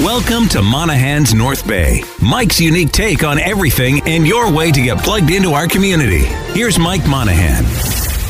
Welcome to Monahan's North Bay. Mike's unique take on everything and your way to get plugged into our community. Here's Mike Monahan.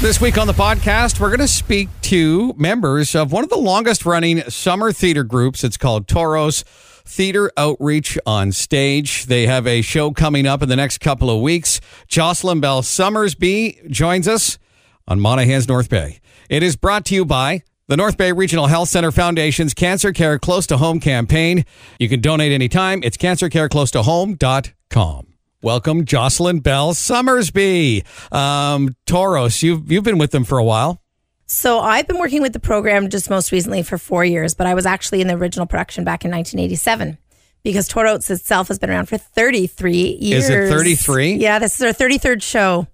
This week on the podcast, we're going to speak to members of one of the longest running summer theater groups. It's called Toros Theater Outreach on Stage. They have a show coming up in the next couple of weeks. Jocelyn Bell Summersby joins us on Monahan's North Bay. It is brought to you by the North Bay Regional Health Center Foundation's Cancer Care Close to Home campaign. You can donate anytime. It's cancercareclosetohome.com. Welcome, Jocelyn Bell Summersby. Um, Toros, you've, you've been with them for a while. So I've been working with the program just most recently for four years, but I was actually in the original production back in 1987 because Toros itself has been around for 33 years. Is it 33? Yeah, this is our 33rd show.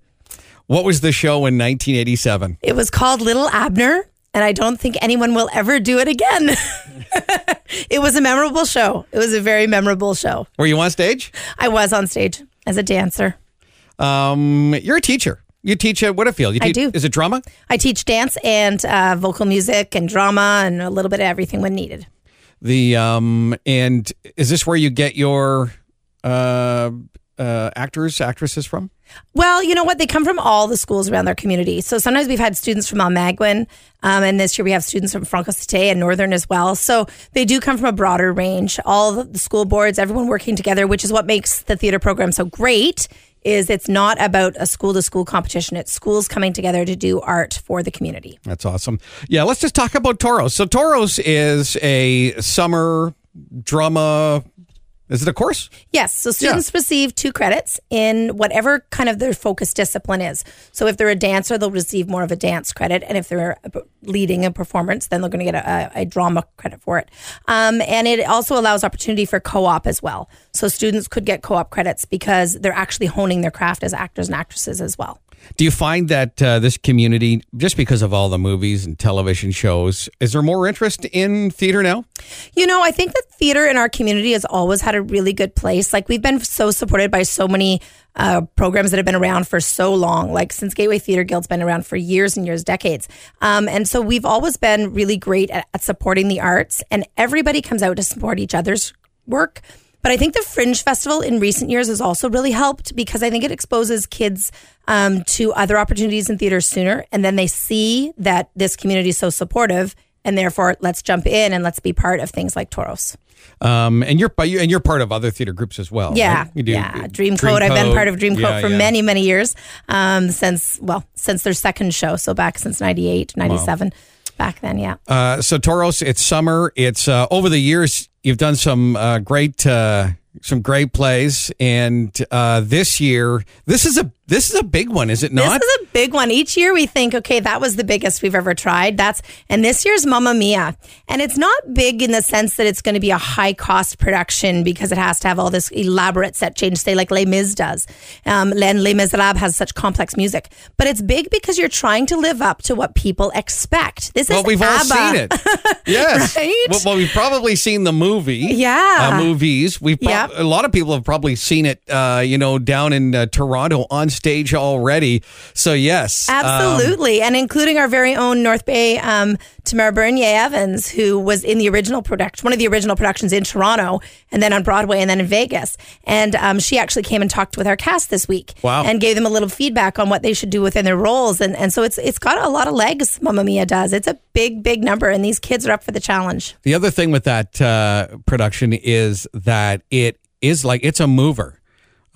What was the show in 1987? It was called Little Abner, and I don't think anyone will ever do it again. it was a memorable show. It was a very memorable show. Were you on stage? I was on stage as a dancer. Um, you're a teacher. You teach at Widdifield. You I do. Is it drama? I teach dance and uh, vocal music and drama and a little bit of everything when needed. The um, and is this where you get your uh, uh, actors, actresses from? Well, you know what? They come from all the schools around their community. So sometimes we've had students from Almaguin, um, and this year we have students from Franco Cité and Northern as well. So they do come from a broader range. All the school boards, everyone working together, which is what makes the theater program so great. Is it's not about a school to school competition. It's schools coming together to do art for the community. That's awesome. Yeah, let's just talk about Toros. So Toros is a summer drama. Is it a course? Yes. So students receive two credits in whatever kind of their focus discipline is. So if they're a dancer, they'll receive more of a dance credit. And if they're leading a performance, then they're going to get a, a drama credit for it. Um, and it also allows opportunity for co op as well. So students could get co op credits because they're actually honing their craft as actors and actresses as well. Do you find that uh, this community, just because of all the movies and television shows, is there more interest in theater now? You know, I think that theater in our community has always had a really good place. Like we've been so supported by so many uh, programs that have been around for so long, like since Gateway Theater Guild's been around for years and years, decades. Um, and so we've always been really great at, at supporting the arts, and everybody comes out to support each other's work. But I think the Fringe Festival in recent years has also really helped because I think it exposes kids um, to other opportunities in theater sooner. And then they see that this community is so supportive. And therefore, let's jump in and let's be part of things like Toros. Um, and you're and you're part of other theater groups as well. Yeah, right? Do- yeah. Dreamcoat. I've been part of Dreamcoat Yeah, for yeah. many, many years. Um, since well, since their second show, so back since 98, 97. Back then, yeah. Uh, so Toros, it's summer. It's uh, over the years you've done some uh, great uh, some great plays, and uh, this year this is a this is a big one, is it not? This is a big one. Each year we think, okay, that was the biggest we've ever tried. That's and this year's Mamma Mia, and it's not big in the sense that it's going to be a high cost production because it has to have all this elaborate set change, say like Les Mis does. Um, and Les Miserables has such complex music, but it's big because you're trying to live up to what people expect. This well, is we've all seen it. Yes. Right? Well, well, we've probably seen the movie. Yeah. Uh, movies. We've prob- Yep. a lot of people have probably seen it. Uh, you know, down in uh, Toronto on stage already. So yes, um, Absolutely. and including our very own North Bay um, Tamara Bernier Evans, who was in the original production, one of the original productions in Toronto, and then on Broadway, and then in Vegas. And um, she actually came and talked with our cast this week. Wow. And gave them a little feedback on what they should do within their roles. And, and so it's it's got a lot of legs, Mamma Mia does. It's a big, big number, and these kids are up for the challenge. The other thing with that uh, production is that it is like it's a mover.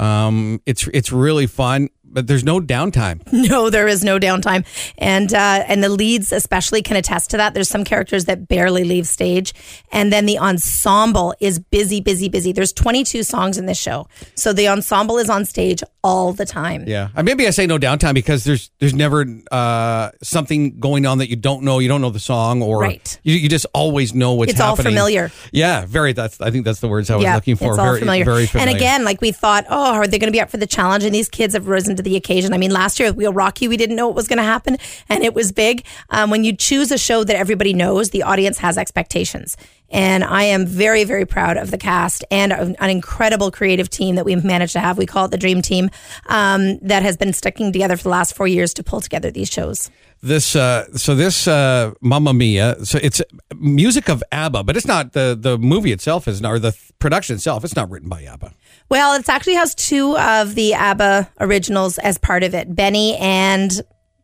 Um, it's it's really fun, but there's no downtime. No, there is no downtime, and uh, and the leads especially can attest to that. There's some characters that barely leave stage, and then the ensemble is busy, busy, busy. There's 22 songs in this show, so the ensemble is on stage all the time. Yeah, uh, maybe I say no downtime because there's there's never uh, something going on that you don't know. You don't know the song, or Right. you, you just always know what's It's all familiar. Yeah, very. That's I think that's the words I was Yeah, looking for. It's all very, familiar. very familiar. And again, like we thought, oh, are they going to be up for the challenge? And these kids have risen to the occasion. I mean, last year with We'll Rock You, we didn't know what was going to happen, and it was big. Um, when you choose a show that everybody knows, the audience has expectations. And I am very, very proud of the cast and an incredible creative team that we've managed to have. We call it the Dream Team um, that has been sticking together for the last four years to pull together these shows. this uh, so this uh, Mamma Mia. So it's music of ABBA, but it's not the the movie itself is not, or the th- production itself. It's not written by ABBA. Well, it actually has two of the ABBA originals as part of it. Benny and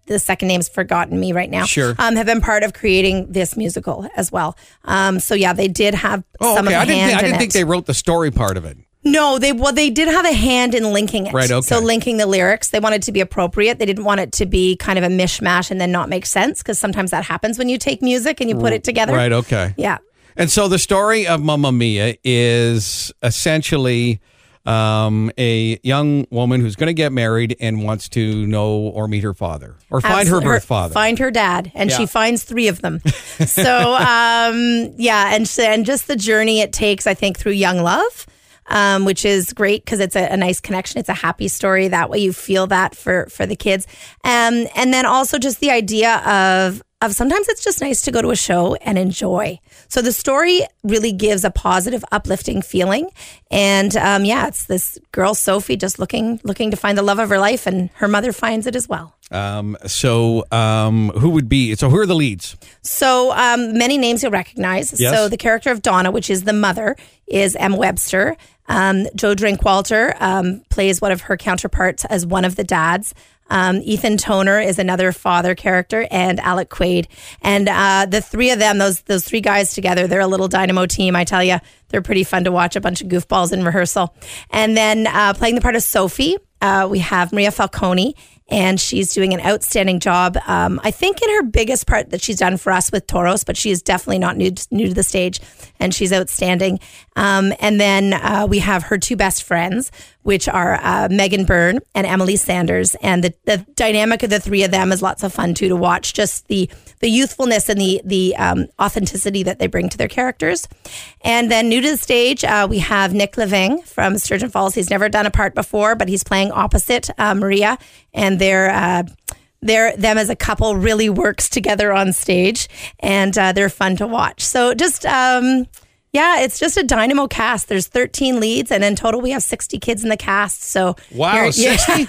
the second name's forgotten me right now. Sure. Um, have been part of creating this musical as well. Um, so yeah, they did have Oh, some okay. of I the didn't. Think, I didn't it. think they wrote the story part of it. No, they well they did have a hand in linking it. Right, okay. So linking the lyrics, they wanted to be appropriate. They didn't want it to be kind of a mishmash and then not make sense because sometimes that happens when you take music and you put it together. Right. Okay. Yeah. And so the story of Mamma Mia is essentially um, a young woman who's going to get married and wants to know or meet her father or find her birth father. Find her dad, and Yeah. she finds three of them. so, um, yeah, and and just the journey it takes, I think, through young love. Um, which is great because it's a, a nice connection. It's a happy story. That way, you feel that for for the kids, um, and then also just the idea of of sometimes it's just nice to go to a show and enjoy. So the story really gives a positive, uplifting feeling, and um, yeah, it's this girl Sophie just looking looking to find the love of her life, and her mother finds it as well. Um, so um, who would be? So who are the leads? So um, many names you'll recognize. Yes. So the character of Donna, which is the mother, is M. Webster. Um, Joe Drinkwalter um, plays one of her counterparts as one of the dads. Um, Ethan Toner is another father character, and Alec Quaid. And uh, the three of them, those those three guys together, they're a little dynamo team. I tell you, they're pretty fun to watch. A bunch of goofballs in rehearsal. And then uh, playing the part of Sophie, uh, we have Maria Falcone, and she's doing an outstanding job. Um, I think in her biggest part that she's done for us with Toros, but she is definitely not new new to the stage, and she's outstanding. Um, and then uh, we have her two best friends, which are uh, Megan Byrne and Emily Sanders, and the, the dynamic of the three of them is lots of fun too to watch. Just the the youthfulness and the the um, authenticity that they bring to their characters. And then new to the stage, uh, we have Nick Leving from Sturgeon Falls. He's never done a part before, but he's playing opposite uh, Maria, and they're. Uh, they're, them as a couple really works together on stage and uh, they're fun to watch. So just, um, yeah, it's just a dynamo cast. There's 13 leads, and in total, we have 60 kids in the cast. So Wow, 60?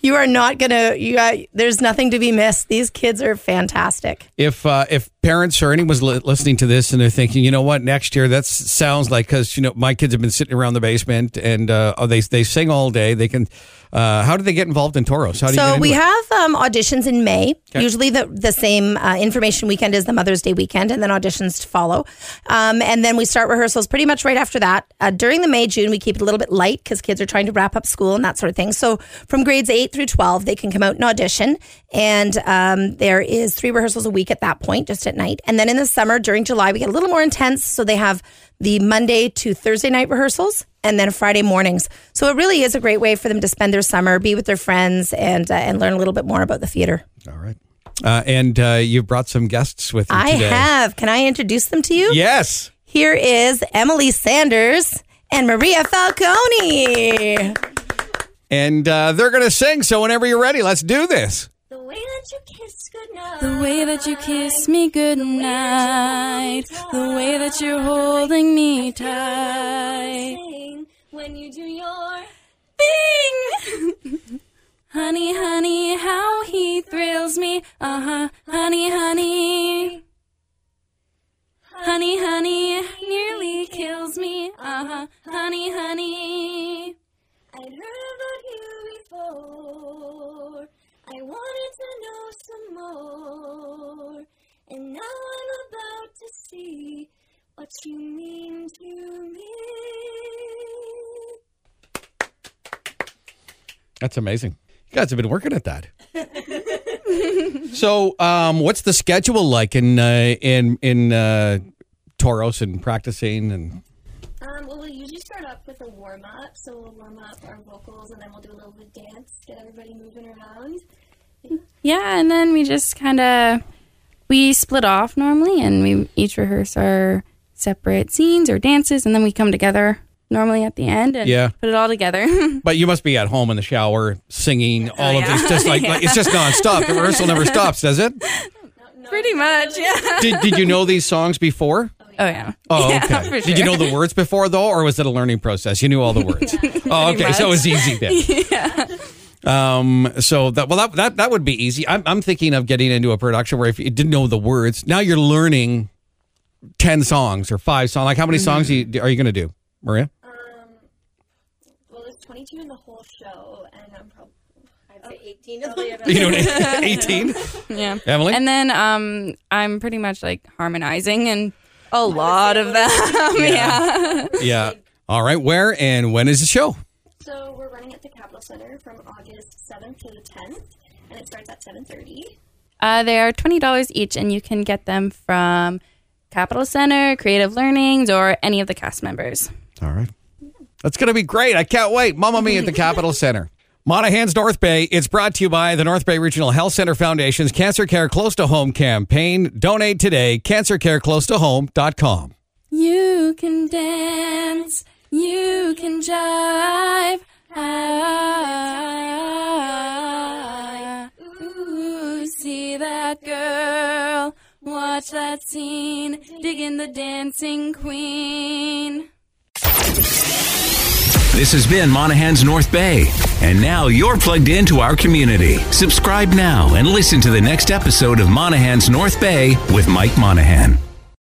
you are not gonna. You uh, there's nothing to be missed. These kids are fantastic. If uh, if parents or anyone's li- listening to this and they're thinking, you know what, next year that sounds like because you know my kids have been sitting around the basement and uh, oh, they they sing all day. They can. Uh, how do they get involved in Toros? How do So we it? have um, auditions in May. Okay. Usually the the same uh, information weekend as the Mother's Day weekend, and then auditions to follow. Um, and then we start rehearsals pretty much right after that. Uh, during the May June, we keep it a little bit light because kids are trying to wrap up school and that sort of thing. So from grades eight through twelve, they can come out and audition, and um, there is three rehearsals a week at that point, just at night. And then in the summer, during July, we get a little more intense. So they have the Monday to Thursday night rehearsals and then Friday mornings. So it really is a great way for them to spend their summer, be with their friends, and uh, and learn a little bit more about the theater. All right. Uh, and uh, you've brought some guests with you I today. have. Can I introduce them to you? Yes. Here is Emily Sanders and Maria Falcone. And uh, they're going to sing. So whenever you're ready, let's do this. The way that you kiss goodnight. The way that you kiss me goodnight. The way that you're holding me tight. When you do your thing. honey, honey, how he thrills me. Uh huh. Honey, honey. Honey, honey, nearly kills me. Uh huh. Honey, honey. I'd heard about you before. I wanted to know some more. And now I'm about to see what you mean to me. That's amazing. You guys have been working at that. so, um, what's the schedule like in uh, in in uh, Toros and practicing and Um, well, we'll usually start up with a warm up. So we'll warm up our vocals and then we'll do a little bit of dance, get everybody moving around. Yeah, and then we just kind of we split off normally, and we each rehearse our separate scenes or dances, and then we come together normally at the end and Yeah. put it all together. But you must be at home in the shower singing all of yeah. these, just like, like it's just nonstop. The rehearsal never stops, does it? Pretty much, yeah. Did Did you know these songs before? Oh yeah. Oh, Yeah, okay. for Did you know the words before though, or was it a learning process? You knew all the words. oh, okay. So it was easy then. yeah. Um, so that well, that that, that would be easy. I'm, I'm thinking of getting into a production where if you didn't know the words, now you're learning ten songs or five songs. Like how many songs are you, are you going to do, Maria? Well, there's 22 in the whole show, and I'm probably. I'd say 18 You know, eighteen. Yeah. Emily? And then um, I'm pretty much like harmonizing and a lot of them. yeah. Yeah. All right. Where and when is the show? So we're running at the Capitol Center from August 7th to the 10th, and it starts at 7:30. Uh, they are twenty dollars each, and you can get them from Capitol Center, Creative Learnings, or any of the cast members. All right. That's going to be great. I can't wait. Mamma Mia at the Capitol Center. Monahan's North Bay. It's brought to you by the North Bay Regional Health Center Foundation's Cancer Care Close to Home campaign. Donate today. CancerCareClose2Home.com. You can dance, you can jive. Ah, see that girl, watch that scene, digging the dancing queen. This has been Monahan's North Bay. And now you're plugged into our community. Subscribe now and listen to the next episode of Monahan's North Bay with Mike Monahan.